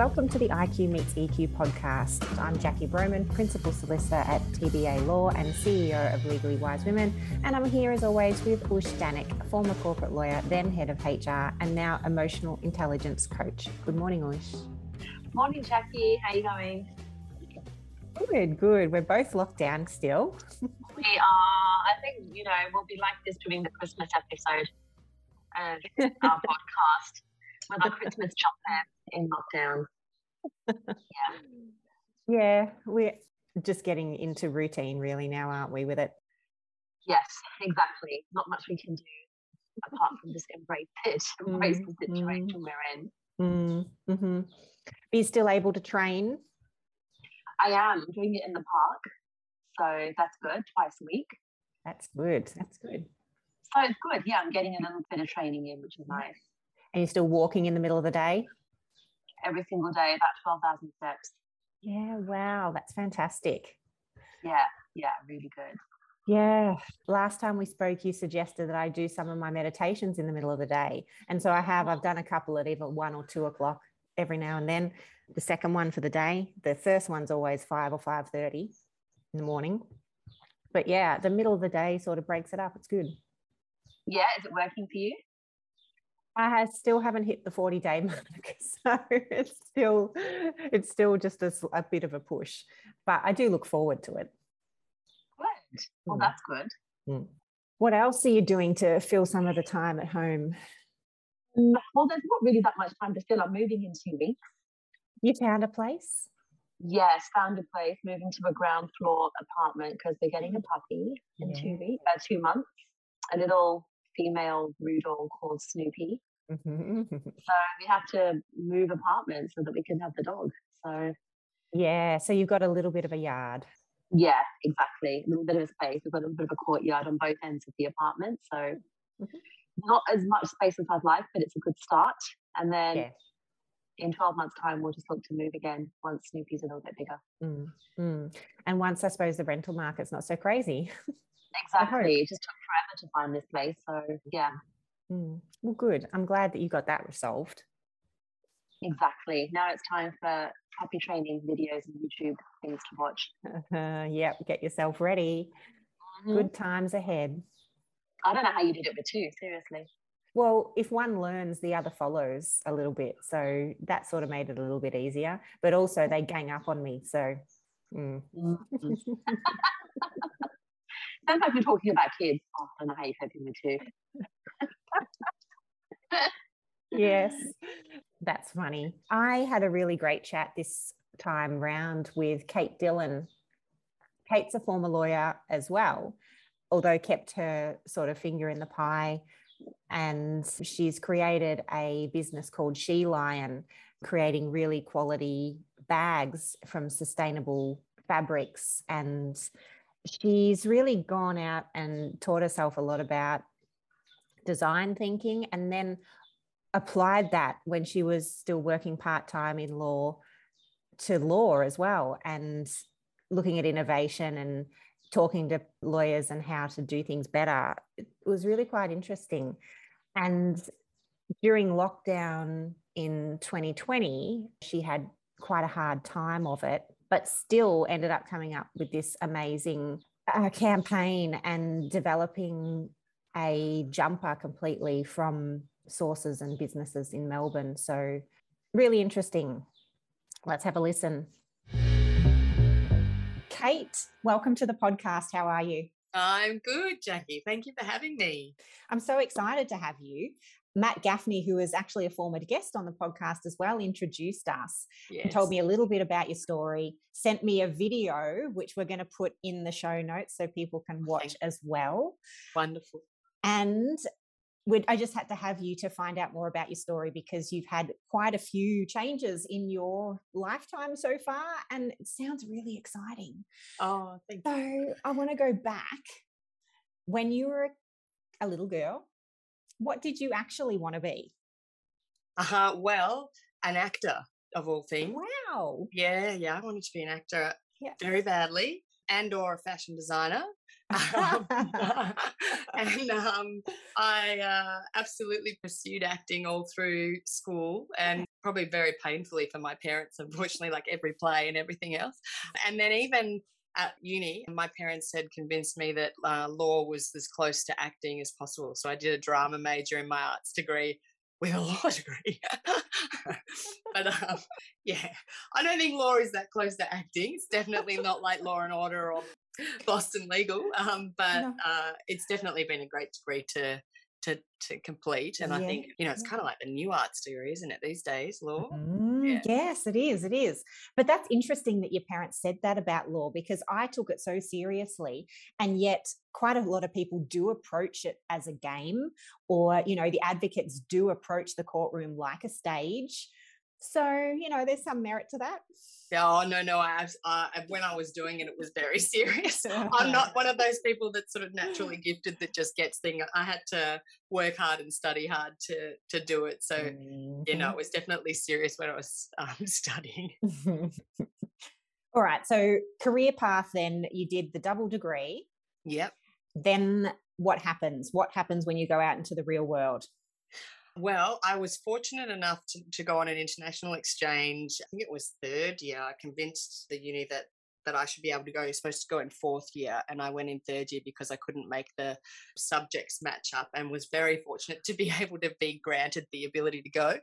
Welcome to the IQ Meets EQ podcast. I'm Jacqui Broman, Principal Solicitor at TBA Law and CEO of Legally Wise Women. And I'm here as always with Ush Danik, former corporate lawyer, then head of HR, and now emotional intelligence coach. Good morning, Ush. Morning, Jacqui. How are you going? Good, good. We're both locked down still. we are. I think, you know, we'll be like this during the Christmas episode of uh, our podcast with our Christmas jumper in lockdown. Yeah. Yeah, we're just getting into routine really now, aren't we, with it? Yes, exactly. Not much we can do apart from just embrace it, embrace mm, the situation we're in. Mm, mm-hmm. Are you still able to train? I am doing it in the park. So that's good, twice a week. That's good. That's good. So it's good. Yeah, I'm getting a little bit of training in, which is nice. And you're still walking in the middle of the day? Every single day, about 12,000 steps. Yeah, wow, that's fantastic. Yeah, yeah, really good. Yeah. Last time we spoke, you suggested that I do some of my meditations in the middle of the day. And so I have, I've done a couple at either one or two o'clock every now and then. The second one for the day. The first one's always five or five thirty in the morning. But yeah, the middle of the day sort of breaks it up. It's good. Yeah, is it working for you? I still haven't hit the 40 day mark. So it's still it's still just a, a, bit of a push. But I do look forward to it. Good. Well, mm. that's good. Mm. What else are you doing to fill some of the time at home? Mm, well, there's not really that much time to fill. I'm moving in two weeks. You found a place? Yes, found a place, moving to a ground floor apartment because they're getting a puppy in yeah. two weeks, uh, two months. A little female Rudolph called Snoopy. Mm-hmm. so we have to move apartments so that we can have the dog. So yeah, so you've got a little bit of a yard. Yeah, exactly. A little bit of a space. We've got a little bit of a courtyard on both ends of the apartment. So mm-hmm. not as much space as I'd like, but it's a good start. And then yeah. in 12 months' time, we'll just look to move again once Snoopy's a little bit bigger. Mm, mm. And once I suppose the rental market's not so crazy. Exactly. It just took forever to find this place. So, yeah. Mm. Well, good. I'm glad that you got that resolved. Exactly. Now it's time for happy training videos and YouTube things to watch. Uh, yep. Get yourself ready. Mm-hmm. Good times ahead. I don't know how you did it with two, seriously. Well, if one learns, the other follows a little bit. So that sort of made it a little bit easier. But also, they gang up on me. So, mm. mm-hmm. Sounds like we're talking about kids. Oh, I don't know how you're coping with two. Yes, that's funny. I had a really great chat this time round with Kate Dillon. Kate's a former lawyer as well, although kept her sort of finger in the pie. And she's created a business called She Lion, creating really quality bags from sustainable fabrics and she's really gone out and taught herself a lot about design thinking and then applied that when she was still working part-time in law to law as well and looking at innovation and talking to lawyers and how to do things better. It was really quite interesting. And during lockdown in 2020 she had quite a hard time of it but still ended up coming up with this amazing uh, campaign and developing a jumper completely from sources and businesses in Melbourne. So, really interesting. Let's have a listen. Kate, welcome to the podcast. How are you? I'm good, Jacqui. Thank you for having me. I'm so excited to have you. Matt Gaffney, who is actually a former guest on the podcast as well, introduced us yes. and told me a little bit about your story, sent me a video, which we're going to put in the show notes so people can watch as well. Wonderful. And I just had to have you to find out more about your story because you've had quite a few changes in your lifetime so far, and it sounds really exciting. Oh, thank so you. So I want to go back when you were a little girl what did you actually want to be? Uh-huh, well, an actor of all things. Wow. Yeah, yeah. I wanted to be an actor yeah. very badly. And or a fashion designer. Um, and um, I uh, absolutely pursued acting all through school and probably very painfully for my parents, unfortunately, like every play and everything else. And then even at uni, my parents had convinced me that uh, law was as close to acting as possible. So I did a drama major in my arts degree with a law degree. but um, yeah, I don't think law is that close to acting. It's definitely not like Law and Order or Boston Legal, um, but no. uh, it's definitely been a great degree to to to complete. And yeah. I think you know it's kind of like the new art degree, isn't it? These days, law. Mm, yeah. Yes, it is. It is. But that's interesting that your parents said that about law because I took it so seriously, and yet quite a lot of people do approach it as a game, or you know, the advocates do approach the courtroom like a stage. So you know, there's some merit to that. Oh no, no! I, uh, when I was doing it, it was very serious. I'm not one of those people that's sort of naturally gifted that just gets things. I had to work hard and study hard to to do it. So mm-hmm. you know, mm-hmm. it was definitely serious when I was um, studying. All right. So career path. Then you did the double degree. Yep. Then what happens? What happens when you go out into the real world? Well, I was fortunate enough to, to go on an international exchange. I think it was third year. I convinced the uni that that I should be able to go. You're supposed to go in fourth year, and I went in third year because I couldn't make the subjects match up, and was very fortunate to be able to be granted the ability to go.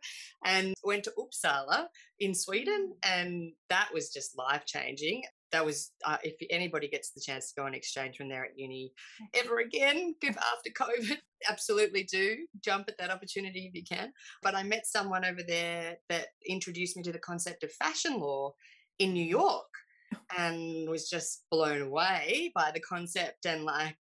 And went to Uppsala in Sweden, mm. and that was just life changing that was uh, if anybody gets the chance to go on exchange when they're at uni ever again give after covid absolutely do jump at that opportunity if you can. But i met someone over there that introduced me to the concept of fashion law in new york and was just blown away by the concept and like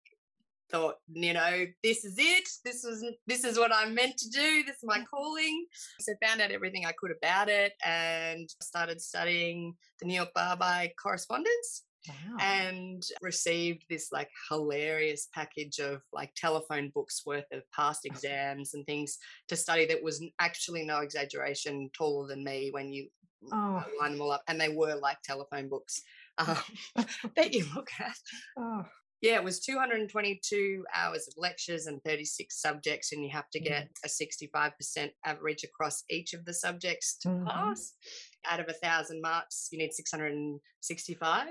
thought, you know, this is it. This is this is what I'm meant to do. This is my calling. So found out everything I could about it and started studying the New York Bar by correspondence. Wow. And received this like hilarious package of like telephone books worth of past exams and things to study that was actually no exaggeration taller than me when you oh. line them all up. And they were like telephone books um, that you look at. Oh yeah, it was 222 hours of lectures and 36 subjects, and you have to get mm. a 65% average across each of the subjects to mm-hmm. pass. Out of a thousand marks, you need 665.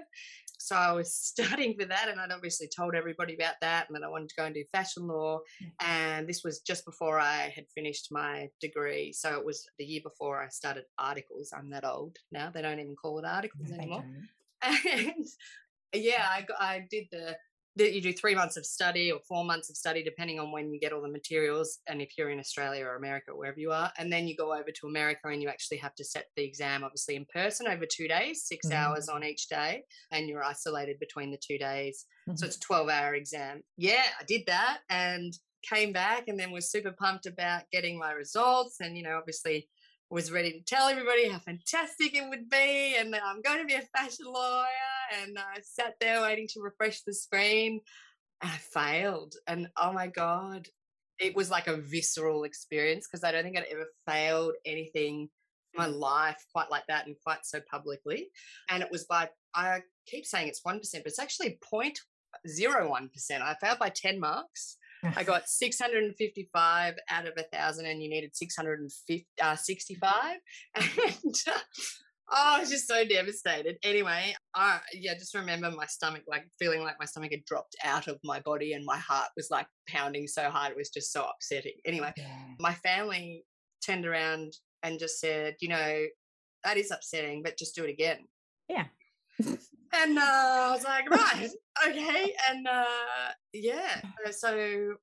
So I was studying for that, and I'd obviously told everybody about that, and then I wanted to go and do fashion law. And this was just before I had finished my degree, so it was the year before I started articles. I'm that old now; they don't even call it articles no, anymore. And yeah, I, I did the you do three months of study or four months of study, depending on when you get all the materials. And if you're in Australia or America, or wherever you are, and then you go over to America and you actually have to set the exam, obviously in person over two days, 6 mm-hmm. hours on each day, and you're isolated between the two days. Mm-hmm. So it's a 12 hour exam. Yeah, I did that and came back and then was super pumped about getting my results. And, you know, obviously was ready to tell everybody how fantastic it would be and I'm going to be a fashion lawyer and I sat there waiting to refresh the screen and I failed. And oh my God, it was like a visceral experience because I don't think I'd ever failed anything in my life quite like that and quite so publicly. And it was by, I keep saying it's 1%, but it's actually 0.01%. I failed by 10 marks. I got 655 out of a thousand, and you needed 665. Uh, and uh, Oh, I was just so devastated. Anyway, I yeah, just remember my stomach like feeling like my stomach had dropped out of my body and my heart was like pounding so hard. It was just so upsetting. Anyway, yeah. my family turned around and just said, you know, that is upsetting, but just do it again. Yeah. and uh, I was like, right, okay. And uh, yeah, so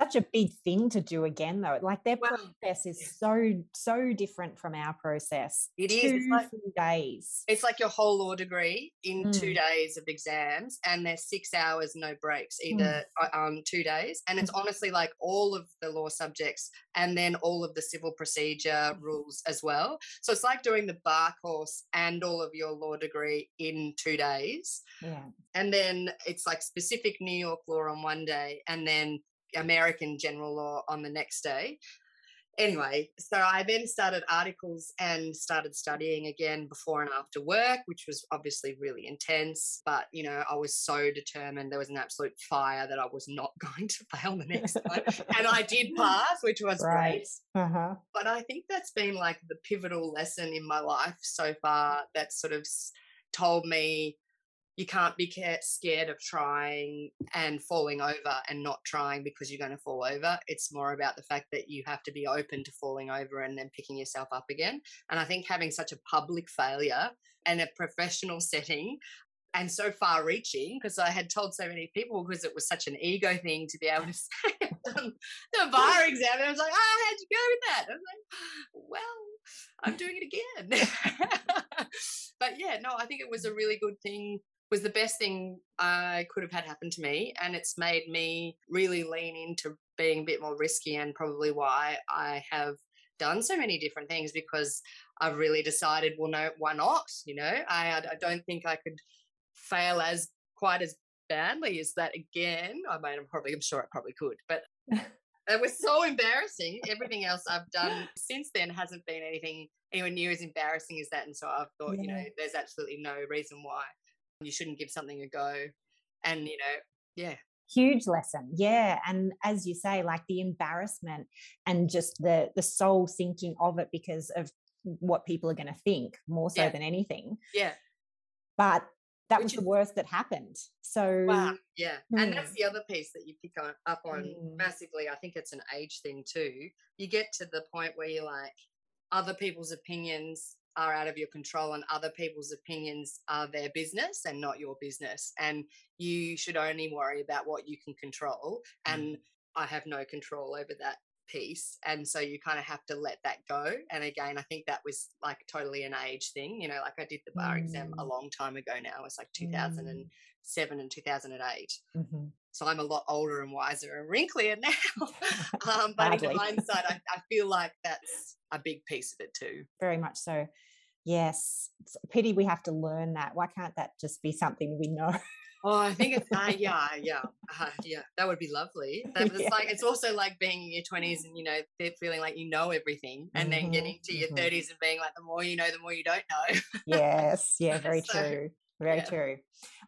such a big thing to do again though like their well, process is so so different from our process It two is. it's like, days it's like your whole law degree in mm. two days of exams and there's six hours no breaks either mm. um two days and it's mm. honestly like all of the law subjects and then all of the civil procedure mm. rules as well so it's like doing the bar course and all of your law degree in two days yeah and then it's like specific new york law on one day and then American general law on the next day. anyway, so I then started articles and started studying again before and after work, which was obviously really intense. But, you know, I was so determined. There was an absolute fire that I was not going to fail the next time. and I did pass, which was right. great. Uh-huh. But I think that's been like the pivotal lesson in my life so far that sort of told me you can't be scared of trying and falling over and not trying because you're going to fall over. It's more about the fact that you have to be open to falling over and then picking yourself up again. And I think having such a public failure and a professional setting and so far reaching because I had told so many people because it was such an ego thing to be able to say the bar exam. And I was like, oh, how'd you go with that? I was like, well, I'm doing it again. but yeah, no, I think it was a really good thing was the best thing I could have had happen to me. And it's made me really lean into being a bit more risky and probably why I have done so many different things because I've really decided, well, no, why not? You know, I, I don't think I could fail as quite as badly as that again. I mean, I'm probably, I'm sure I probably could, but it was so embarrassing. Everything else I've done since then hasn't been anything anywhere near as embarrassing as that. And so I've thought, yeah. you know, there's absolutely no reason why you shouldn't give something a go. And you know yeah. Huge lesson. Yeah. And as you say like the embarrassment and just the the soul sinking of it because of what people are going to think more so yeah. than anything. Yeah. But that Which was the worst that happened. So wow. Yeah. Hmm. and that's the other piece that you pick on, up on hmm. massively. I think it's an age thing too. You get to the point where you're like other people's opinions are out of your control and other people's opinions are their business and not your business and you should only worry about what you can control mm. and i have no control over that piece and so you kind of have to let that go and again i think that was like totally an age thing you know like i did the bar mm. exam a mm. long time ago now it's like 2007 mm. and 2008 mm-hmm. So i'm a lot older and wiser and wrinklier now um, but in hindsight I, I feel like that's a big piece of it too. Very much so. Yes. It's a pity we have to learn that. Why can't that just be something we know? Oh, I think it's uh, yeah, yeah, uh, yeah. That would be lovely. That, it's yeah. like it's also like being in your twenties and you know they're feeling like you know everything, and mm-hmm, then getting to your 30s mm-hmm. and being like the more you know, the more you don't know. yes, yeah, very so, true, very yeah. true.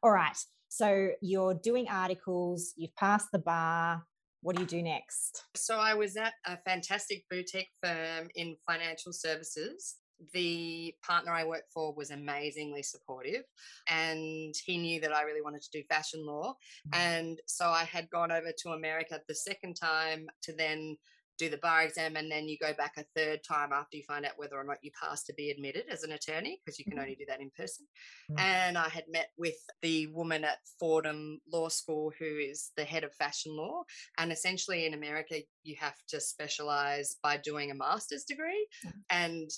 All right, so you're doing articles. You've passed the bar. What do you do next? So I was at a fantastic boutique firm in financial services. The partner I worked for was amazingly supportive, and he knew that I really wanted to do fashion law. Mm. And so I had gone over to America the second time to then do the bar exam and then you go back a third time after you find out whether or not you pass to be admitted as an attorney because you can mm-hmm. only do that in person. Mm-hmm. And I had met with the woman at Fordham Law School who is the head of fashion law. And essentially in America, you have to specialize by doing a master's degree. Mm-hmm. And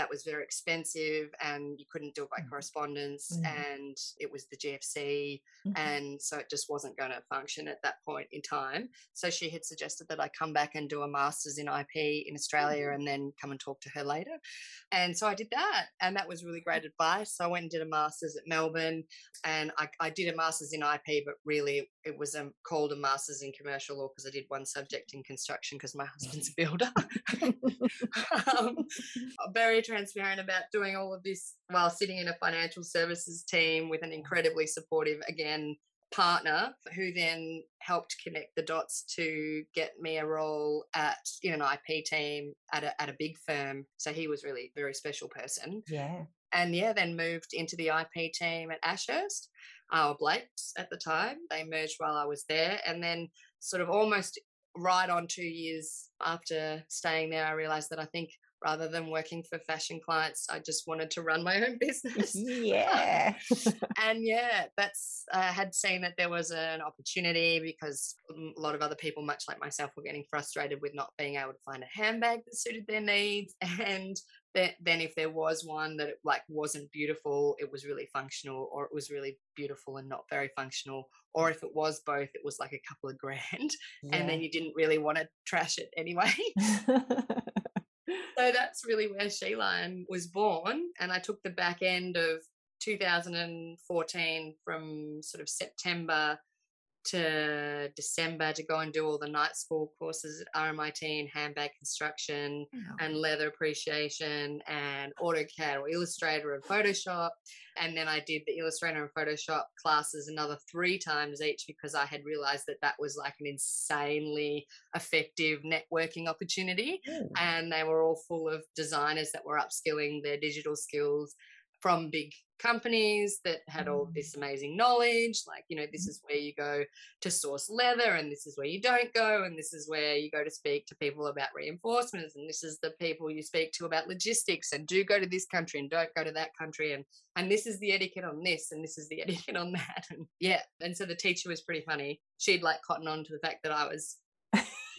that was very expensive and you couldn't do it by mm. correspondence mm. and it was the GFC mm-hmm. and so it just wasn't going to function at that point in time so she had suggested that I come back and do a masters in IP in Australia mm-hmm. and then come and talk to her later and so I did that and that was really great advice so I went and did a masters at Melbourne and I, I did a masters in IP but really it was a, called a masters in commercial law because I did one subject in construction because my husband's a builder um, very transparent about doing all of this while sitting in a financial services team with an incredibly supportive, again, partner who then helped connect the dots to get me a role at in an IP team at a, at a big firm. So he was really a very special person. Yeah. And yeah, then moved into the IP team at Ashurst, uh, Blakes at the time. They merged while I was there. And then sort of almost right on two years after staying there, I realized that I think rather than working for fashion clients i just wanted to run my own business. Mm, yeah. And yeah that's i had seen that there was an opportunity because a lot of other people much like myself were getting frustrated with not being able to find a handbag that suited their needs. And then if there was one that it like wasn't beautiful it was really functional or it was really beautiful and not very functional or if it was both it was like a couple of grand yeah. and then you didn't really want to trash it anyway so that's really where She Lion was born. And I took the back end of 2014 from sort of September to December to go and do all the night school courses at RMIT in handbag construction wow. and leather appreciation and AutoCAD or Illustrator and Photoshop. And then I did the Illustrator and Photoshop classes another three times each because I had realized that that was like an insanely effective networking opportunity. And they were all full of designers that were upskilling their digital skills from big companies that had all mm. this amazing knowledge like you know this is where you go to source leather and this is where you don't go and this is where you go to speak to people about reinforcements and this is the people you speak to about logistics and do go to this country and don't go to that country and and this is the etiquette on this and this is the etiquette on that and yeah and so the teacher was pretty funny she'd like cotton on to the fact that i was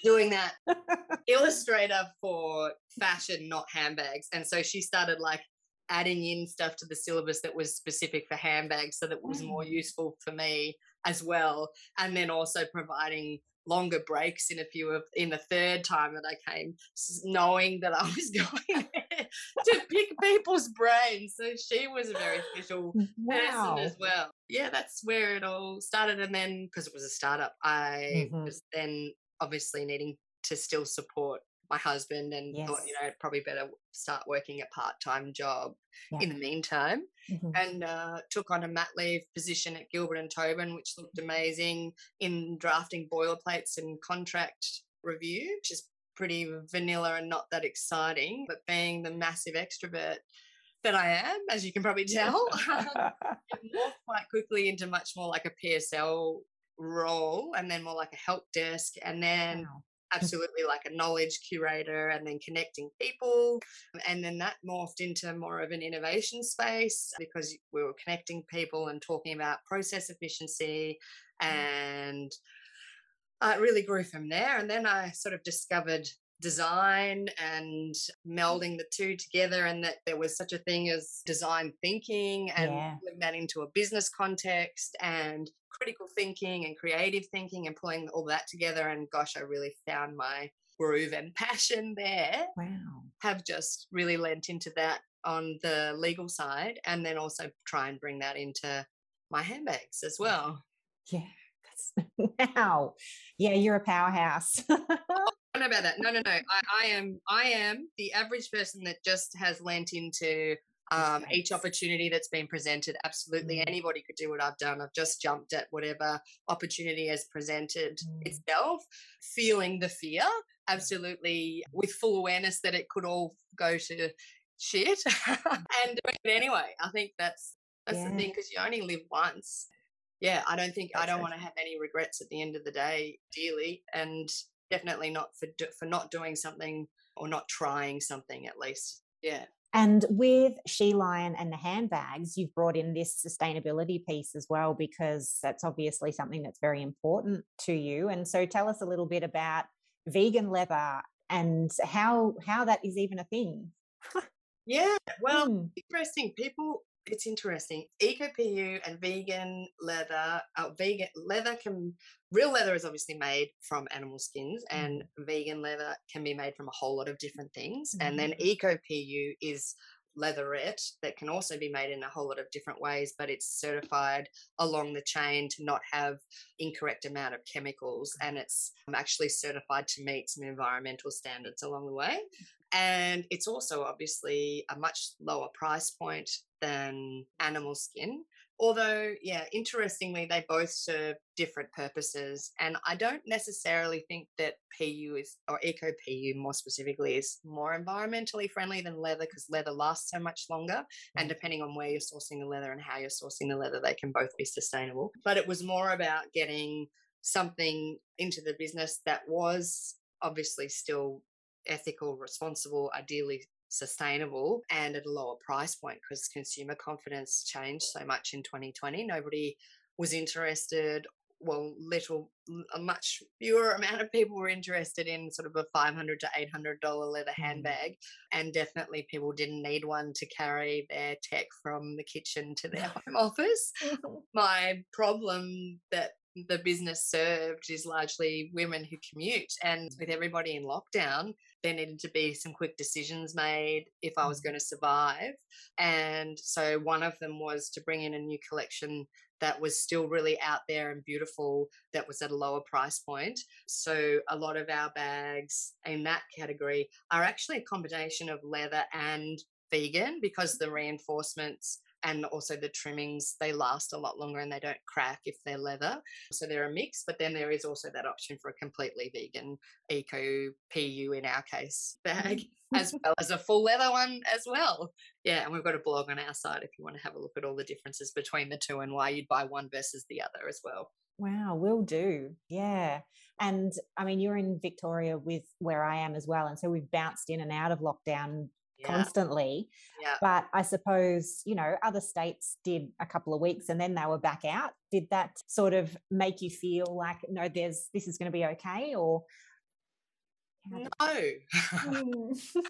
doing that illustrator for fashion not handbags and so she started like adding in stuff to the syllabus that was specific for handbags so that was more mm. useful for me as well and then also providing longer breaks in a few of in the third time that I came knowing that I was going to pick people's brains so she was a very special wow. person as well yeah that's where it all started and then because it was a startup I mm-hmm. was then obviously needing to still support my husband and yes. thought, you know, probably better start working a part time job yeah. in the meantime. Mm-hmm. And uh, took on a mat leave position at Gilbert and Tobin, which looked amazing in drafting boilerplates and contract review, which is pretty vanilla and not that exciting. But being the massive extrovert that I am, as you can probably tell, morphed quite quickly into much more like a PSL role and then more like a help desk and then wow absolutely like a knowledge curator and then connecting people. And then that morphed into more of an innovation space because we were connecting people and talking about process efficiency mm. and uh, it really grew from there. And then I sort of discovered design and mm. melding the two together and that there was such a thing as design thinking and yeah. pulling that into a business context and critical thinking and creative thinking and pulling all that together and gosh i really found my groove and passion there wow. have just really lent into that on the legal side and then also try and bring that into my handbags as well. Yeah wow. Yeah you're a powerhouse about that. No, no, no. I, I am I am the average person that just has lent into um, each opportunity that's been presented. Absolutely, mm. anybody could do what I've done. I've just jumped at whatever opportunity has presented mm. itself, feeling the fear, absolutely, with full awareness that it could all go to shit, and doing it anyway. I think that's that's yeah. the thing because you only live once. Yeah, I don't think that's I don't want to have any regrets at the end of the day, dearly, and definitely not for do, for not doing something or not trying something at least. Yeah. And with She Lion and the handbags, you've brought in this sustainability piece as well, because that's obviously something that's very important to you. And so tell us a little bit about vegan leather and how how that is even a thing. yeah, well, mm. interesting. People it's interesting. Eco PU and vegan leather, uh, vegan leather can real leather is obviously made from animal skins, mm. and vegan leather can be made from a whole lot of different things. Mm. And then mm. Eco PU is leatherette that can also be made in a whole lot of different ways but it's certified along the chain to not have incorrect amount of chemicals and it's actually certified to meet some environmental standards along the way and it's also obviously a much lower price point than animal skin. Although, yeah, interestingly, they both serve different purposes. And I don't necessarily think that PU is, or Eco PU more specifically, is more environmentally friendly than leather because leather lasts so much longer. And mm. depending on where you're sourcing the leather and how you're sourcing the leather, they can both be sustainable. But it was more about getting something into the business that was obviously still ethical, responsible, ideally sustainable and at a lower price point because consumer confidence changed so much in 2020. Nobody was interested well little a much fewer amount of people were interested in sort of a 500 to 800 dollar leather mm. handbag and definitely people didn't need one to carry their tech from the kitchen to their home office my problem that the business served is largely women who commute and with everybody in lockdown there needed to be some quick decisions made if I was mm. going to survive. And so one of them was to bring in a new collection that was still really out there and beautiful that was at a lower price point. So a lot of our bags in that category are actually a combination of leather and vegan because the reinforcements and also the trimmings they last a lot longer and they don't crack if they're leather so they're a mix but then there is also that option for a completely vegan eco pu in our case bag mm. as well as a full leather one as well yeah and we've got a blog on our site if you want to have a look at all the differences between the two and why you'd buy one versus the other as well Wow, will do. Yeah. And I mean, you're in Victoria with where I am as well. And so we've bounced in and out of lockdown yeah. constantly. Yeah. But I suppose, you know, other states did a couple of weeks and then they were back out. Did that sort of make you feel like, no, there's this is going to be okay? Or no hmm.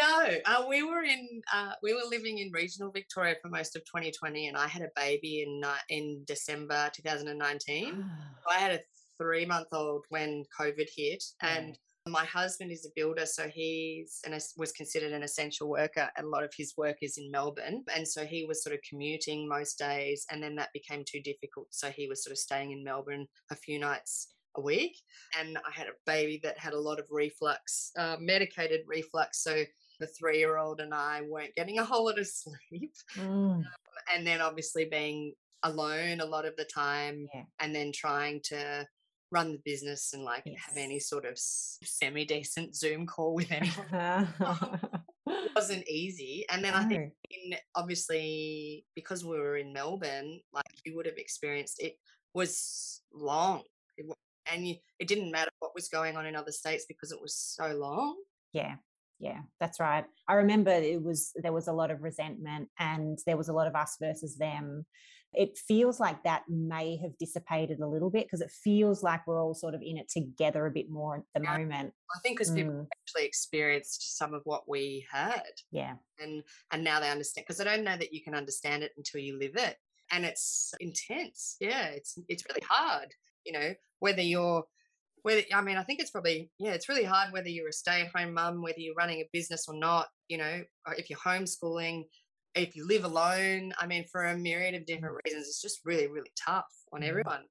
no uh, we were in uh, we were living in regional victoria for most of 2020 and i had a baby in uh, in december 2019 i had a three month old when covid hit and my husband is a builder, so he's and was considered an essential worker. And a lot of his work is in Melbourne, and so he was sort of commuting most days, and then that became too difficult. So he was sort of staying in Melbourne a few nights a week. And I had a baby that had a lot of reflux, uh, medicated reflux. So the three year old and I weren't getting a whole lot of sleep. Mm. Um, and then obviously being alone a lot of the time, yeah. and then trying to run the business and like yes. have any sort of semi decent Zoom call with anyone. Uh-huh. it wasn't easy. And then no. I think in, obviously because we were in Melbourne, like you would have experienced it was long. It, and you, it didn't matter what was going on in other states because it was so long. Yeah. Yeah, that's right. I remember it was there was a lot of resentment and there was a lot of us versus them it feels like that may have dissipated a little bit because it feels like we're all sort of in it together a bit more at the yeah. moment. I think because mm. people actually experienced some of what we had. Yeah. And and now they understand because I don't know that you can understand it until you live it. And it's intense. Yeah, it's it's really hard, you know, whether you're whether I mean, I think it's probably yeah, it's really hard whether you're a stay-at-home mum, whether you're running a business or not. You know, if you're homeschooling, if you live alone, I mean, for a myriad of different mm. reasons, it's just really, really tough on mm. everyone.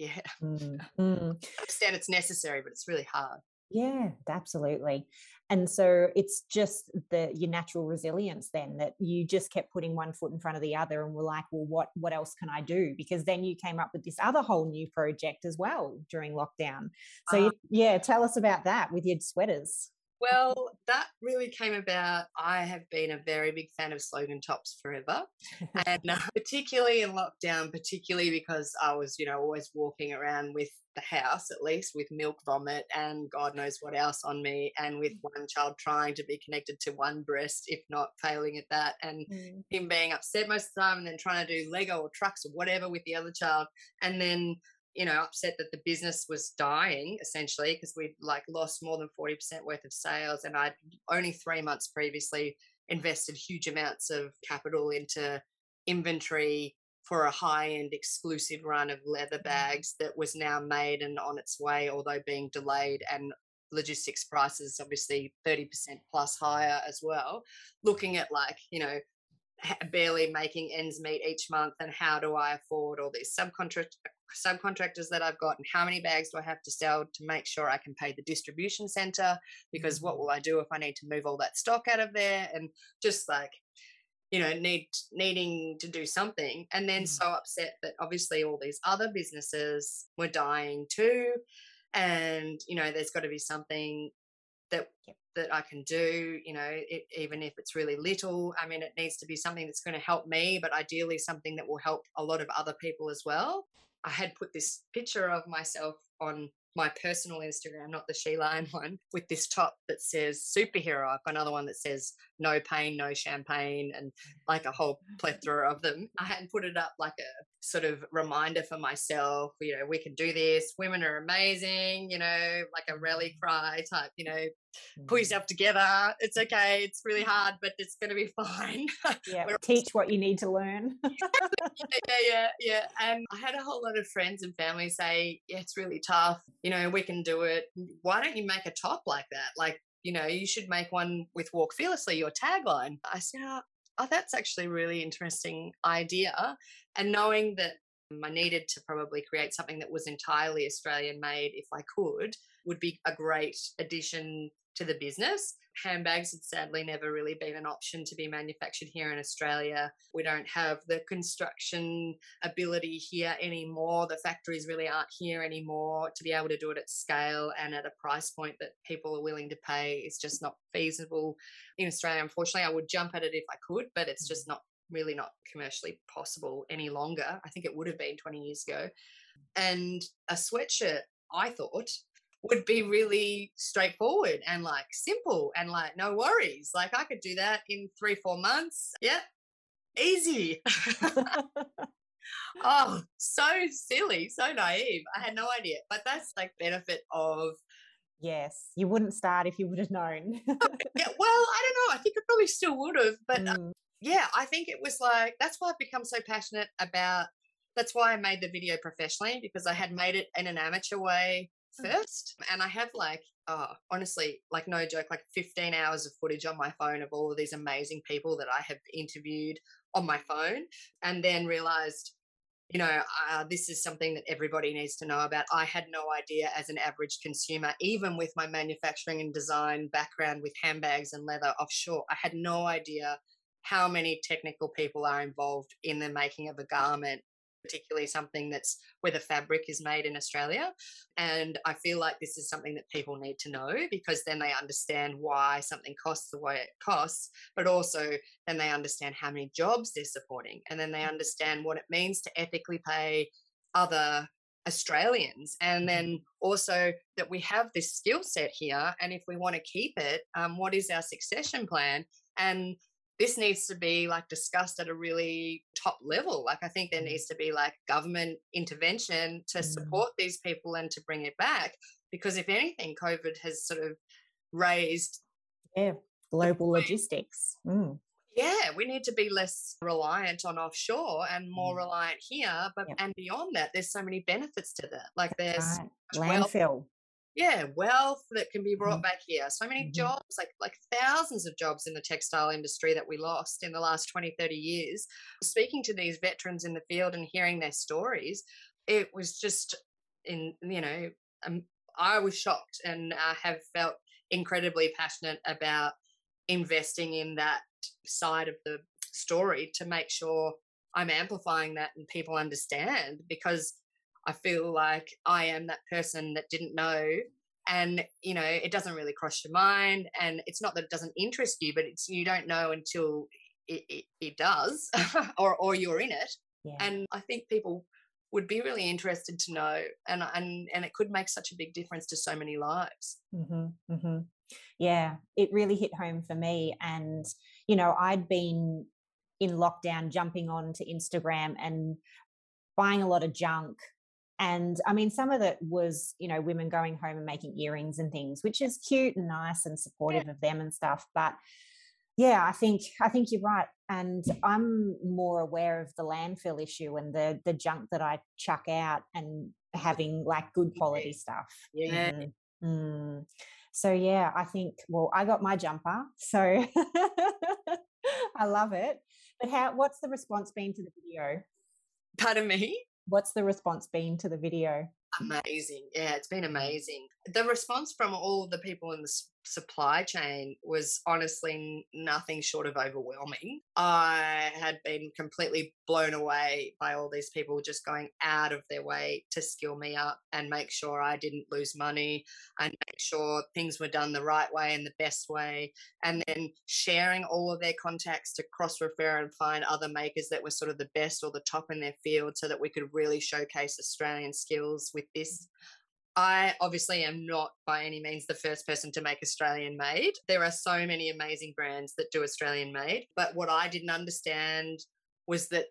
Yeah. Mm. Mm. I understand it's necessary, but it's really hard. Yeah, absolutely. And so it's just the your natural resilience then that you just kept putting one foot in front of the other and were like, well, what what else can I do? Because then you came up with this other whole new project as well during lockdown. So you, yeah, tell us about that with your sweaters. Well, that really came about. I have been a very big fan of slogan tops forever, and uh, particularly in lockdown, particularly because I was, you know, always walking around with the house at least with milk vomit and God knows what else on me, and with mm. one child trying to be connected to one breast, if not failing at that, and mm. him being upset most of the time, and then trying to do Lego or trucks or whatever with the other child, and then you know, upset that the business was dying essentially because we'd like lost more than 40% worth of sales. And I'd only three months previously invested huge amounts of capital into inventory for a high end exclusive run of leather mm. bags that was now made and on its way, although being delayed and logistics prices obviously 30% plus higher as well. Looking at like, you know, barely making ends meet each month and how do I afford all these subcontract subcontractors that I've got and how many bags do I have to sell to make sure I can pay the distribution center because what mm-hmm. will I do if I need to move all that stock out of there and just like you know need needing to do something and then mm. so upset that obviously all these other businesses were dying too and you know there's got to be something that that I can do, you know, it, even if it's really little. I mean, it needs to be something that's going to help me, but ideally something that will help a lot of other people as well. I had put this picture of myself on my personal Instagram, not the She Lion one, with this top that says superhero. I've got another one that says no pain, no champagne, and like a whole plethora of them. I hadn't put it up like a sort of reminder for myself, you know, we can do this. Women are amazing, you know, like a rally cry type, you know, pull mm. yourself together. It's okay. It's really hard, but it's going to be fine. Yeah. teach what you need to learn. yeah, yeah, yeah. And I had a whole lot of friends and family say, yeah, it's really tough. You know, we can do it. Why don't you make a top like that? Like, you know, you should make one with Walk Fearlessly, your tagline. I said, oh, oh, that's actually a really interesting idea. And knowing that um, I needed to probably create something that was entirely Australian made if I could, would be a great addition to the business. Handbags had sadly never really been an option to be manufactured here in Australia. We don't have the construction ability here anymore. The factories really aren't here anymore to be able to do it at scale and at a price point that people are willing to pay is just not feasible in Australia. Unfortunately, I would jump at it if I could, but it's just mm. not really not commercially possible any longer. I think it would have been 20 years ago. And a sweatshirt, I thought, would be really straightforward and like simple and like no worries. Like I could do that in three, four months. Yeah, easy. oh, so silly, so naive. I had no idea. But that's like benefit of Yes, you wouldn't start if you would have known. yeah, well, I don't know. I think I probably still would have, but uh, mm. yeah, I think it was like that's why I've become so passionate about. That's why I made the video professionally because I had made it in an amateur way. Mm. first. And I have like, oh, honestly, like no joke, like 15 hours of footage on my phone of all of these amazing people that I have interviewed on my phone, and then realized, you know, uh, this is something that everybody needs to know about. I had no idea as an average consumer, even with my manufacturing and design background with handbags and leather offshore, I had no idea how many technical people are involved in the making of a mm. garment particularly something that's where the fabric is made in Australia. And I feel like this is something that people need to know because then they understand why something costs the way it costs, but also then they understand how many jobs they're supporting. And then they mm. understand what it means to ethically pay other Australians, and mm-hmm. then also that we have this skill set here, and if we want to keep it, um, what is our succession plan? And this needs to be like discussed at a really top level. Like I think there mm. needs to be like government intervention to mm. support these people and to bring it back. Because if anything, COVID has sort of raised yeah global logistics. Mm. Yeah, we need to be less reliant on offshore and more mm. reliant here. But yep. and beyond that, there's so many benefits to that. Like there's right. landfill yeah wealth that can be brought mm-hmm. back here so many mm-hmm. jobs like like thousands of jobs in the textile industry that we lost in the last 20 30 years speaking to these veterans in the field and hearing their stories it was just in you know um, i was shocked and i have felt incredibly passionate about investing in that side of the story to make sure i'm amplifying that and people understand because I feel like I am that person that didn't know. And, you know, it doesn't really cross your mind. And it's not that it doesn't interest you, but it's you don't know until it, it, it does or, or you're in it. Yeah. And I think people would be really interested to know and and and it could make such a big difference to so many lives mm-hmm, mm-hmm. yeah it really hit home for me and you know i'd been in lockdown jumping on to instagram and buying a lot of junk and i mean some of it was you know women going home and making earrings and things which is cute and nice and supportive yeah. of them and stuff but yeah i think i think you're right. And i'm more aware of the landfill issue and the the junk that i chuck out and having like good quality stuff. Yeah. Mm. Mm. so yeah i think well i got my jumper so i love it. But how what's the response been to the video? Pardon me what's the response been to the video? Amazing. Yeah, it's been amazing. The response from all the people in the supply chain was honestly nothing short of overwhelming. I had been completely blown away by all these people just going out of their way to skill me up and make sure I didn't lose money and make sure things were done the right way and the best way. And then sharing all of their contacts to cross refer and find other makers that were sort of the best or the top in their field so that we could really showcase Australian skills with this I obviously am not by any means the first person to make Australian made. There are so many amazing brands that do Australian made. But what I didn't understand was that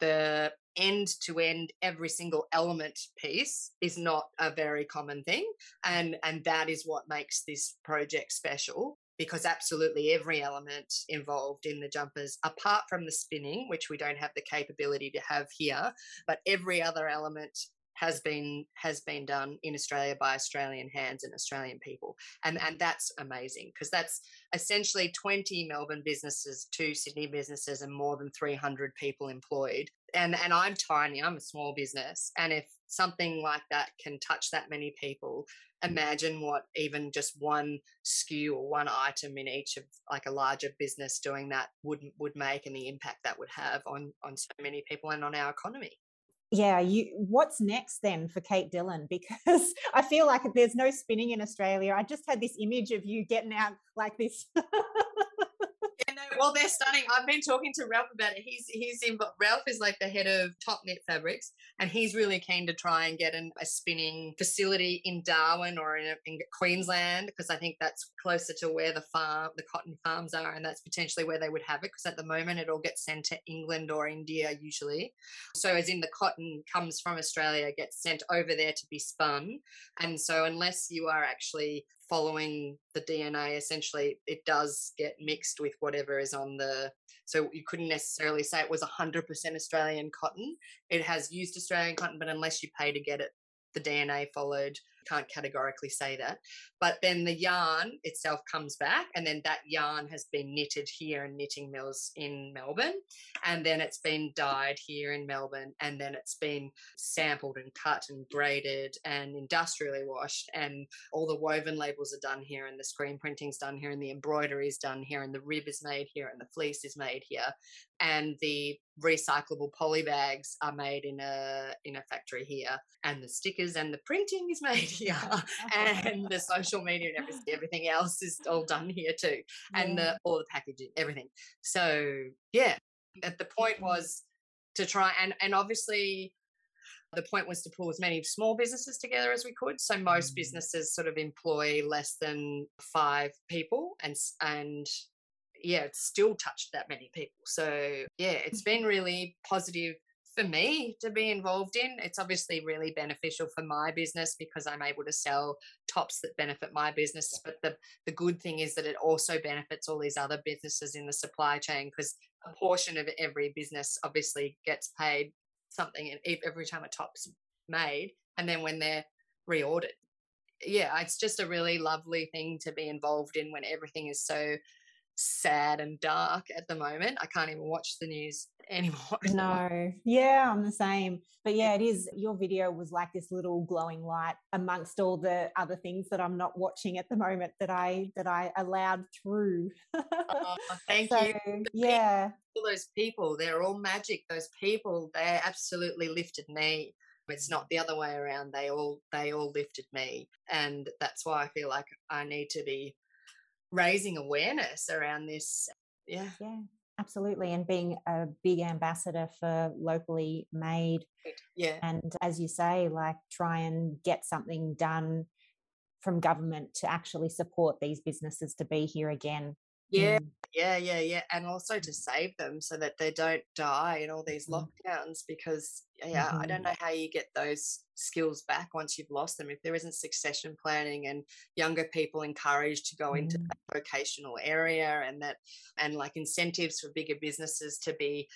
the end to end every single element piece is not a very common thing and and that is what makes this project special because absolutely every element involved in the jumpers apart from the spinning which we don't have the capability to have here but every other element has been has been done in Australia by Australian hands and Australian people, and and that's amazing because that's essentially 20 Melbourne businesses, two Sydney businesses, and more than 300 people employed. And and I'm tiny, I'm a small business, and if something like that can touch that many people, imagine what even just one SKU or one item in each of like a larger business doing that would would make and the impact that would have on on so many people and on our economy yeah you what's next then for kate dillon? Because i feel like there's no spinning in australia. I just had this image of you getting out like this well, they're stunning. I've been talking to Ralph about it. He's he's in. But Ralph is like the head of Top Knit Fabrics, and he's really keen to try and get an, a spinning facility in Darwin or in, in Queensland because I think that's closer to where the farm, the cotton farms are, and that's potentially where they would have it. Because at the moment, it all gets sent to England or India usually. So, as in the cotton comes from Australia, gets sent over there to be spun, and so unless you are actually following the DNA, essentially, it does get mixed with whatever is on the. So you couldn't necessarily say it was 100% Australian cotton. It has used Australian cotton, but unless you pay to get it, the DNA followed can't categorically say that. But then the yarn itself comes back, and then that yarn has been knitted here in knitting mills in Melbourne, and then it's been dyed here in Melbourne, and then it's been sampled and cut and braided and industrially washed, and all the woven labels are done here, and the screen printing's done here, and the embroidery is done here, and the rib is made here, and the fleece is made here, and the recyclable poly bags are made in a in a factory here and the stickers and the printing is made here and the social media and everything, everything else is all done here too and the all the packaging everything. So yeah the point was to try and and obviously the point was to pull as many small businesses together as we could. So most mm. businesses sort of employ less than five people and and yeah, it's still touched that many people. So yeah, it's mm-hmm. been really positive for me to be involved in. It's obviously really beneficial for my business because I'm able to sell tops that benefit my business. But the, the good thing is that it also benefits all these other businesses in the supply chain because a portion of every business obviously gets paid something every time a top's made. And then when they're reordered. Yeah, it's just a really lovely thing to be involved in when everything is so sad and dark at the moment. I can't even watch the news anymore. No, yeah, I'm the same. But yeah, it is. Your video was like this little glowing light amongst all the other things that I'm not watching at the moment that I that I allowed through. oh, thank so, you. Yeah, all those people, they're all magic. Those people, they absolutely lifted me. It's not the other way around. They all they all lifted me, and that's why I feel like I need to be raising awareness around this. Yeah. Yeah, absolutely. And being a big ambassador for locally made. Yeah. And as you say, like try and get something done from government to actually support these businesses to be here again. Yeah, mm. yeah, yeah, yeah. And also to save them so that they don't die in all these mm. lockdowns because, yeah, mm-hmm. I don't know how you get those skills back once you've lost them. If there isn't succession planning and younger people encouraged to go into mm. that vocational area and that, and like incentives for bigger businesses to be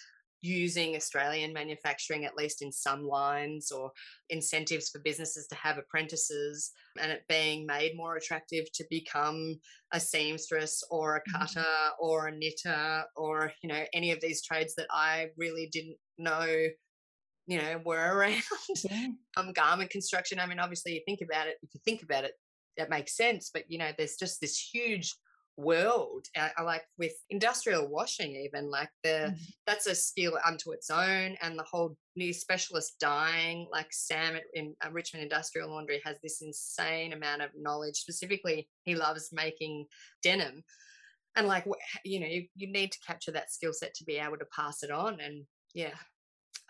using Australian manufacturing, at least in some lines, or incentives for businesses to have apprentices, and it being made more attractive to become a seamstress or a mm-hmm. cutter mm-hmm. or a knitter or you know any of these trades that I really didn't know you know were around yeah. um garment construction i mean obviously you think about it if you think about it that makes sense but you know there's just this huge world I, I, like with industrial washing even like the mm-hmm. that's a skill unto its own and the whole new specialist dyeing like sam in uh, richmond industrial laundry has this insane amount of knowledge specifically he loves making denim and like you know you, you need to capture that skill set to be able to pass it on and yeah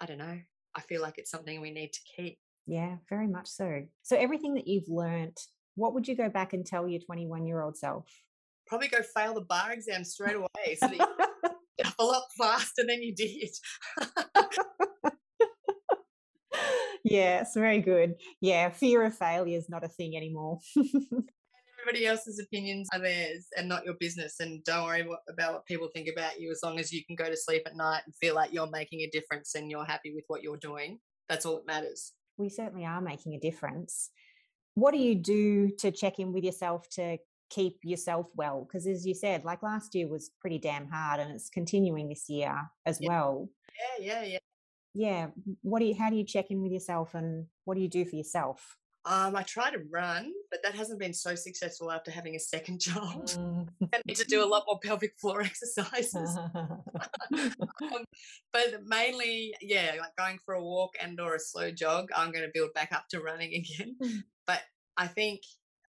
i don't know i feel like it's something we need to keep. Yeah very much so. So everything that you've learned what would you go back and tell your 21 year old self probably go fail the bar exam straight away so that you a lot faster than you did. yes, very good. Yeah, fear of failure is not a thing anymore. Everybody else's opinions are theirs and not your business. And don't worry what, about what people think about you as long as you can go to sleep at night and feel like you're making a difference and you're happy with what you're doing. That's all that matters. we certainly are making a difference. What do you do to check in with yourself to keep yourself well? Because as you said, like last year was pretty damn hard and it's continuing this year as yeah. well. Yeah, yeah, yeah. Yeah. What do you how do you check in with yourself and what do you do for yourself? Um, I try to run, but that hasn't been so successful after having a second child. Mm. I need to do a lot more pelvic floor exercises. um, but mainly, yeah, like going for a walk and or a slow jog. I'm going to build back up to running again. Mm. But I think,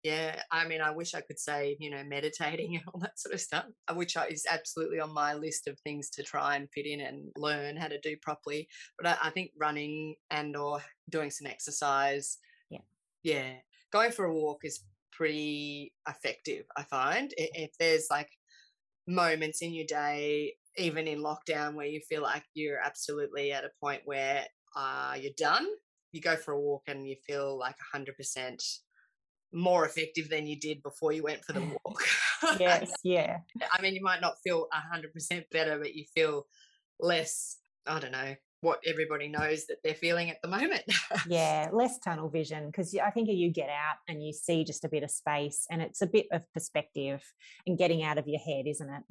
yeah, I mean, I wish I could say, you know, meditating and all that sort of stuff, uh, which is absolutely on my list of things to try and fit in and learn how to do properly. But I, I think running and or doing some exercise yeah, yeah, going for a walk is pretty effective, I find. If there's like moments in your day, even in lockdown, where you feel like you're absolutely at a point where uh, you're done, you go for a walk and you feel like 100% more effective than you did before you went for the walk. yes, yeah. I mean, you might not feel 100% better, but you feel less, I don't know, what everybody knows that they're feeling at the moment. yeah, less tunnel vision because I think you get out and you see just a bit of space and it's a bit of perspective and getting out of your head, isn't it?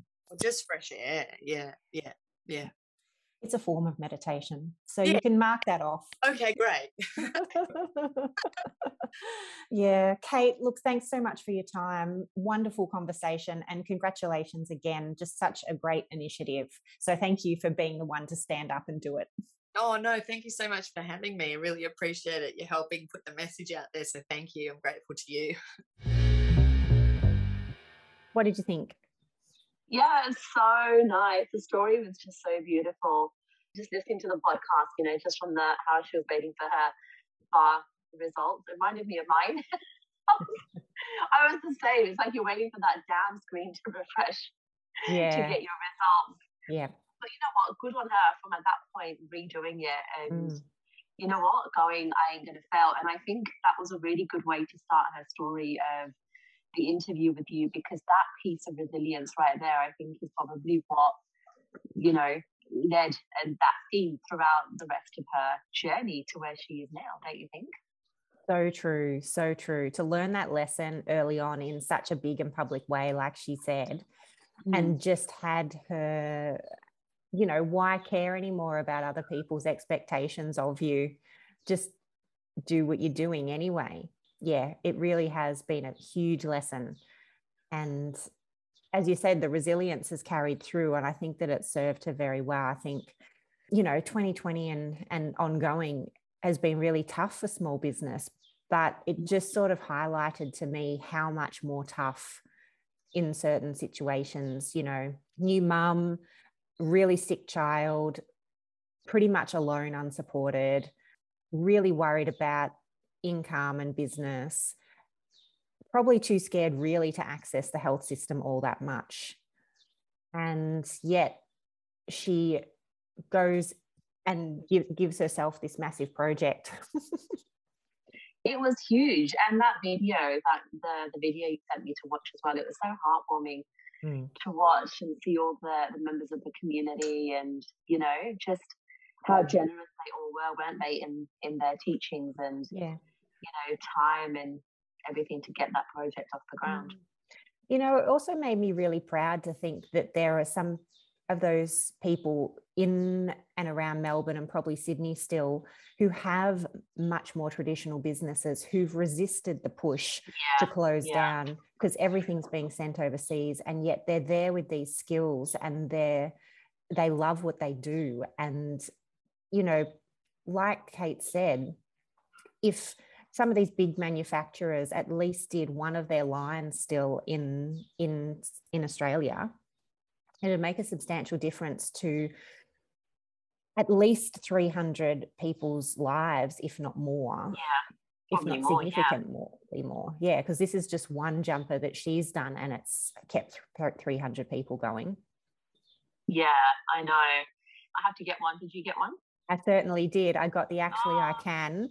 just fresh air. Yeah, yeah, yeah. It's a form of meditation. So yeah. you can mark that off. Okay, great. yeah. Kate, look, thanks so much for your time. Wonderful conversation and congratulations again. Just such a great initiative. So thank you for being the one to stand up and do it. Oh, no, thank you so much for having me. I really appreciate it. You're helping put the message out there. So thank you. I'm grateful to you. What did you think? Yeah, it's so nice. The story was just so beautiful. Just listening to the podcast, you know, just from the how she was waiting for her bar results, it reminded me of mine. I was the same. It's like you're waiting for that damn screen to refresh yeah. to get your results. Yeah. But you know what? Good on her from at that point redoing it and mm. you know what? Going, I ain't gonna fail. And I think that was a really good way to start her story of the interview with you because that piece of resilience right there, I think, is probably what, you know, led and that theme throughout the rest of her journey to where she is now, don't you think? So true, so true. To learn that lesson early on in such a big and public way, like she said, mm. and just had her, you know, why care anymore about other people's expectations of you? Just do what you're doing anyway yeah, it really has been a huge lesson. And as you said, the resilience has carried through. And I think that it served her very well. I think, you know, 2020 and, and ongoing has been really tough for small business, but it mm. just sort of highlighted to me how much more tough in certain situations, you know, new mum, really sick child, pretty much alone, unsupported, really worried about income and business, probably too scared really to access the health system all that much. And yet she goes and give, gives herself this massive project. it was huge. And that video, that the, the video you sent me to watch as well, it was so heartwarming mm. to watch and see all the, the members of the community and, you know, just how generous they all were, weren't they, in, in their teachings and yeah you know, time and everything to get that project off the ground. Mm. You know, it also made me really proud to think that there are some of those people in and around Melbourne and probably Sydney still who have much more traditional businesses who've resisted the push yeah, to close yeah. down because everything's being sent overseas and yet they're there with these skills and they're they love what they do and you know like Kate said if some of these big manufacturers at least did one of their lines still in in in Australia, it'd make a substantial difference to at least 300 people's lives, if not more. Yeah. If not more, significantly yeah. more. Yeah, because this is just one jumper that she's done and it's kept 300 people going. Yeah, I know. I have to get one. Did you get one? I certainly did. I got the Actually oh. I ah. Can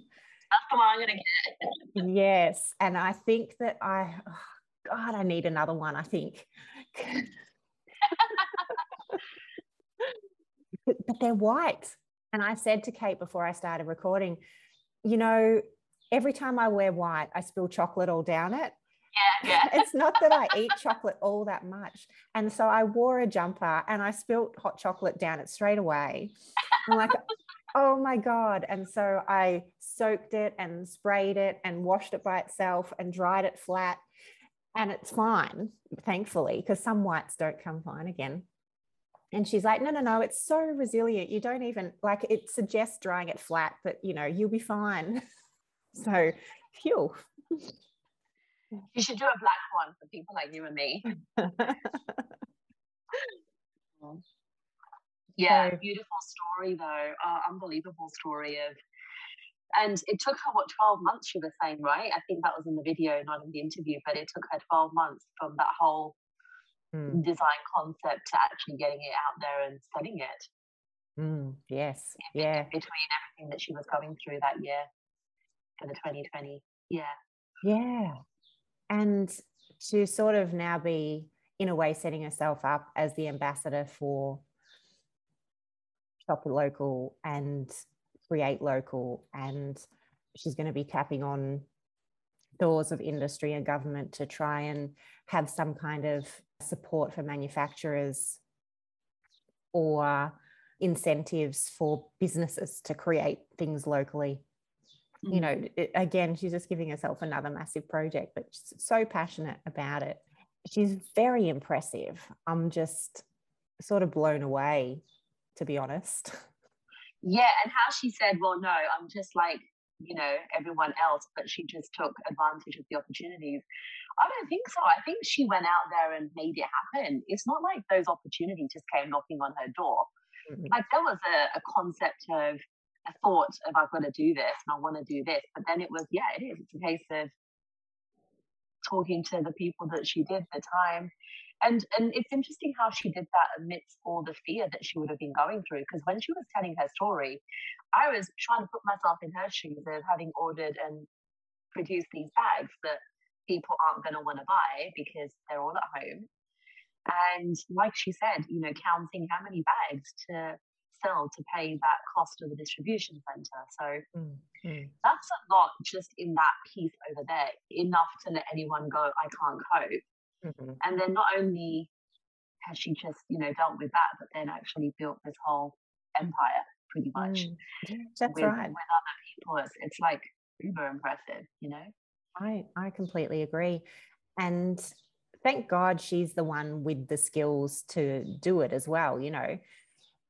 that's the one I'm going to get. yes. And I think that I, oh God, I need another one, I think. but, but they're white. And I said to Kate before I started recording, you know, every time I wear white, I spill chocolate all down it. Yeah, yeah. it's not that I eat chocolate all that much. And so I wore a jumper and I spilt hot chocolate down it straight away. I'm like, oh my God. And so I soaked it and sprayed it and washed it by itself and dried it flat. And it's fine, thankfully, because some whites don't come fine again. And she's like, no, no, no, it's so resilient. You don't even like it suggests drying it flat, but you know, you'll be fine. so, phew. You should do a black one for people like you and me. Oh. Yeah, so, beautiful story though. Uh, unbelievable story of, and it took her what twelve months. She was saying, right? I think that was in the video, not in the interview, but it took her twelve months from that whole mm. design concept to actually getting it out there and selling it. Mm, yes, in, yeah. Between everything that she was going through that year for the 2020, yeah, yeah, and to sort of now be in a way setting herself up as the ambassador for shop local and create local and she's going to be tapping on doors of industry and government to try and have some kind of support for manufacturers or incentives for businesses to create things locally. Mm. You know, mm. it, again, she's just giving herself another massive project, but she's so passionate about it. She's very impressive. I'm just sort of blown away, to be honest. Yeah, and how she said, Well, no, I'm just like you know, everyone else, but she just took advantage of the opportunities. I don't think so. I think she went out there and made it happen. It's not like those opportunities just came knocking on her door. Mm-hmm. Like there was a, a concept of a thought of I've got to do this and I want to do this. But then it was, yeah, it is. It's a case of talking to the people that she did the time. And and it's interesting how she did that amidst all the fear that she would have been going through. Because when she was telling her story, I was trying to put myself in her shoes of having ordered and produced these bags that people aren't going to want to buy because they're all at home. And like she said, you know, counting how many bags to sell to pay that cost of the distribution center. So mm-hmm. that's a lot just in that piece over there, enough to let anyone go, I can't cope. Mm-hmm. And then not only has she just, you know, dealt with that, but then actually built this whole empire pretty much. Mm. That's with, right. With other people, it's, it's like uber impressive, you know? I, I completely agree. And thank God she's the one with the skills to do it as well. You know,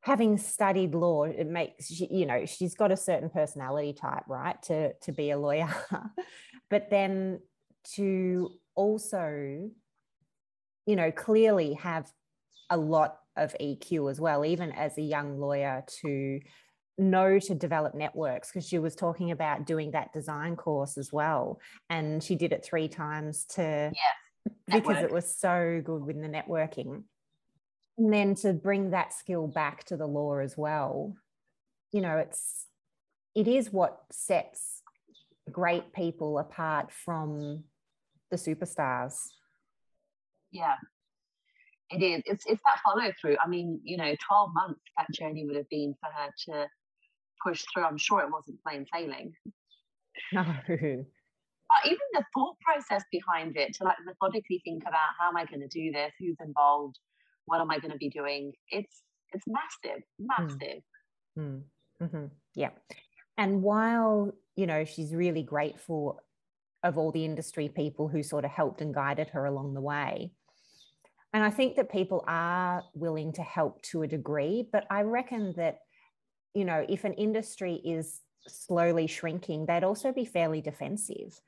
having studied law, it makes, you know, she's got a certain personality type, right, to, to be a lawyer. but then to also you know, clearly have a lot of EQ as well, even as a young lawyer to know to develop networks because she was talking about doing that design course as well. And she did it three times to, yeah, because it was so good with the networking. And then to bring that skill back to the law as well, you know, it's, it is what sets great people apart from the superstars yeah. It is. It's it's that follow through. I mean you know 12 months that journey would have been for her to push through. I'm sure it wasn't plain sailing. No. But even the thought process behind it to like methodically think about how am i going to do this? Who's involved? What am i going to be doing? It's it's massive hmm. massive. Mm. Mm-hmm. yeah. And while you know she's really grateful of all the industry people who sort of helped and guided her along the way and I think that people are willing to help to a degree, but I reckon that, you know, if an industry is slowly shrinking, they'd also be fairly defensive.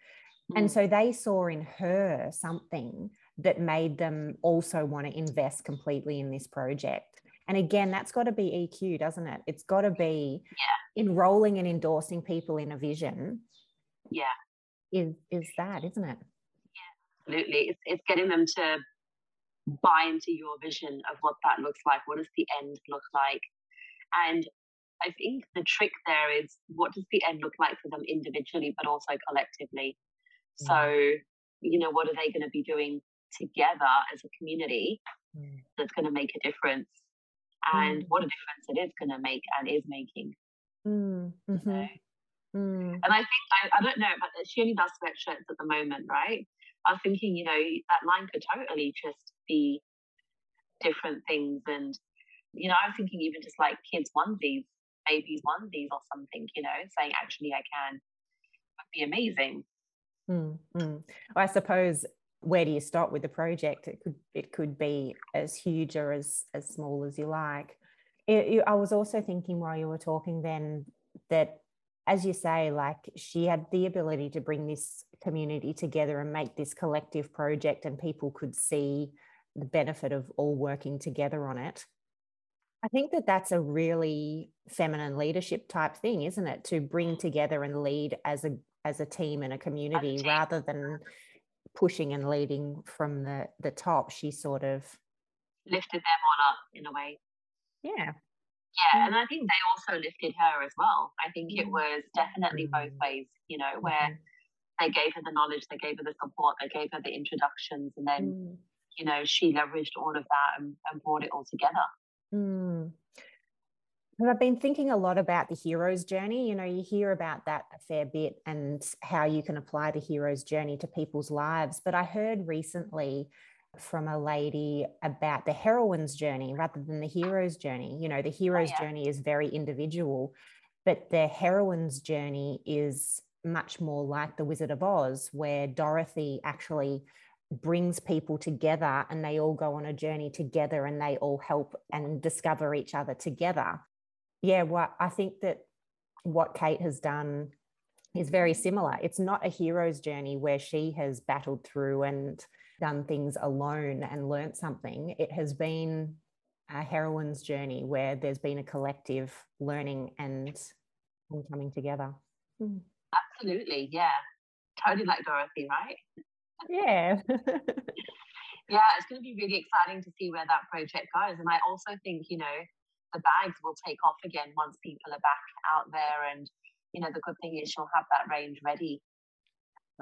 Mm. And so they saw in her something that made them also want to invest completely in this project. And again, that's got to be EQ, doesn't it? It's got to be yeah. enrolling and endorsing people in a vision. Yeah. Is is that, isn't it? Yeah, absolutely. It's, it's getting them to buy into your vision of what that looks like. What does the end look like? And I think the trick there is what does the end look like for them individually, but also collectively? Mm. So, you know, what are they going to be doing together as a community mm. that's going to make a difference? And mm. what a difference it is going to make and is making. Mm-hmm. Mm. And I think, I, I don't know, but she only does sweatshirts at the moment, right? I was thinking, you know, that line could totally just be different things. And, you know, I was thinking even just like kids' onesies, babies' onesies or something, you know, saying, actually, I can, would be amazing. Mm-hmm. I suppose where do you start with the project? It could it could be as huge or as as small as you like. It, it, I was also thinking while you were talking then that as you say, like she had the ability to bring this community together and make this collective project, and people could see the benefit of all working together on it. I think that that's a really feminine leadership type thing, isn't it? To bring together and lead as a as a team and a community a rather than pushing and leading from the the top. She sort of lifted them all up in a way. Yeah, yeah, and I think they also lifted her as well. I think it mm. was definitely both mm. ways, you know, where mm-hmm. they gave her the knowledge, they gave her the support, they gave her the introductions, and then, mm. You know, she leveraged all of that and, and brought it all together. Mm. I've been thinking a lot about the hero's journey. You know, you hear about that a fair bit and how you can apply the hero's journey to people's lives. But I heard recently from a lady about the heroine's journey rather than the hero's journey. You know, the oh, hero's oh, yeah. journey is very individual, but the heroine's journey is much more like the Wizard of Oz, where Dorothy actually brings people together and they all go on a journey together and they all help and discover each other together. Yeah, what I think that what Kate has done is very similar. It's not a hero's journey where she has battled through and done things alone and learnt something. It has been a heroine's journey where there's been a collective learning and, and coming together. Hmm. Absolutely, yeah. Totally like Dorothy, right? Yeah. yeah, it's going to be really exciting to see where that project goes. And I also think, you know, the bags will take off again once people are back out there. And, you know, the good thing is she'll have that range ready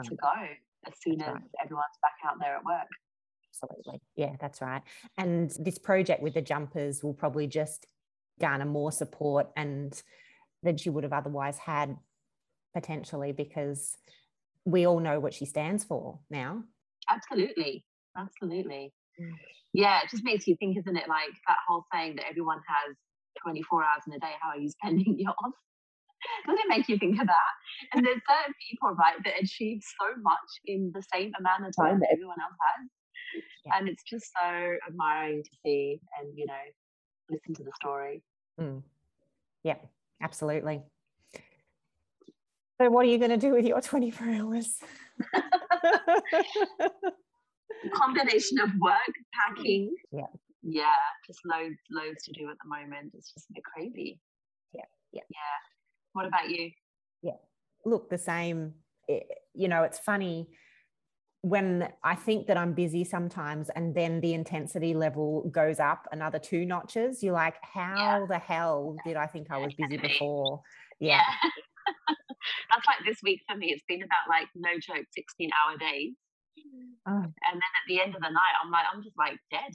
to go as soon as everyone's back out there at work. Absolutely. Yeah, that's right. And this project with the jumpers will probably just garner more support and than she would have otherwise had potentially because we all know what she stands for now. Absolutely. Absolutely. Mm. Yeah, it just makes you think, isn't it? Like that whole saying that everyone has 24 hours in a day. How are you spending yours? Doesn't it make you think of that? And there's certain people, right, that achieve so much in the same amount of time that everyone else has. Yeah. And it's just so admiring to see and, you know, listen to the story. Mm. Yeah, absolutely. So, what are you going to do with your 24 hours? combination of work, packing. Yeah. Yeah, just loads, loads to do at the moment. It's just a bit crazy. Yeah. Yeah. Yeah. What about you? Yeah. Look, the same. Eh, you know, it's funny when I think that I'm busy sometimes and then the intensity level goes up another two notches, you're like, how yeah. the hell did I think I was busy before? Yeah. yeah. That's like this week for me. It's been about like no joke, 16 hour days. Oh. And then at the end of the night, I'm like, I'm just like dead.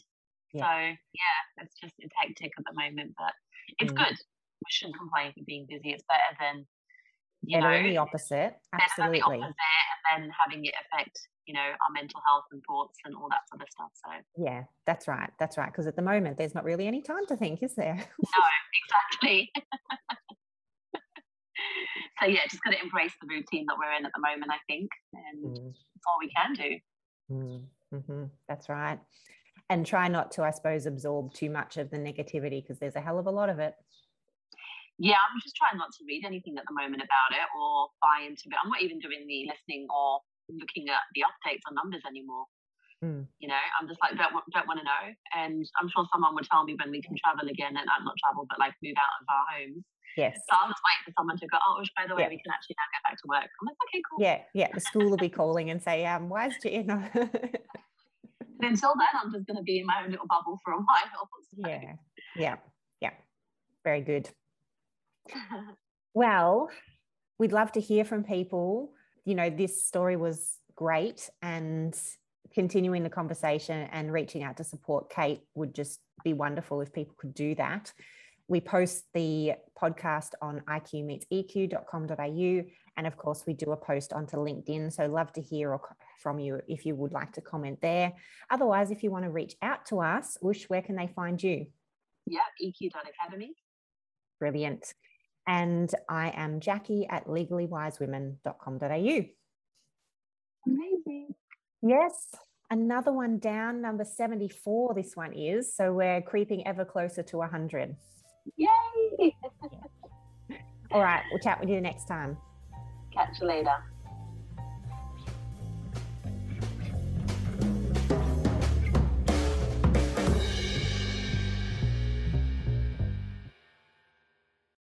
Yeah. So yeah, it's just it's hectic at the moment, but it's mm. good we shouldn't complain for being busy. It's better than you better know the opposite. Absolutely. Better than the opposite and then having it affect you know our mental health and thoughts and all that sort of stuff. So yeah, that's right. That's right. Because at the moment, there's not really any time to think, is there? no, exactly. so yeah, just got to embrace the routine that we're in at the moment. I think, and mm. that's all we can do. Mm. Mm-hmm. That's right. And try not to, I suppose, absorb too much of the negativity because there's a hell of a lot of it yeah, I'm just trying not to read anything at the moment about it or buy into it. I'm not even doing the listening or looking at the updates or numbers anymore. Mm. You know, I'm just like don't don't want to know. And I'm sure someone would tell me when we can travel again, and not travel, but like move out of our homes. Yes. So I'll just wait for someone to go. Oh, by the way, yeah. we can actually now get back to work. I'm like, okay, cool. Yeah, yeah. The school will be calling and say, um, why is know? until then, I'm just going to be in my own little bubble for a while. So. Yeah, yeah, yeah. Very good. well, we'd love to hear from people. You know, this story was great and continuing the conversation and reaching out to support Kate would just be wonderful if people could do that. We post the podcast on iqmeetseq.com.au. And of course, we do a post onto LinkedIn. So, love to hear from you if you would like to comment there. Otherwise, if you want to reach out to us, Ush, where can they find you? Yeah, eq.academy. Brilliant. And I am Jacqui at legallywisewomen.com.au. Amazing. Yes. Another one down, number 74, this one is. So we're creeping ever closer to 100. Yay! All right. We'll chat with you next time. Catch you later.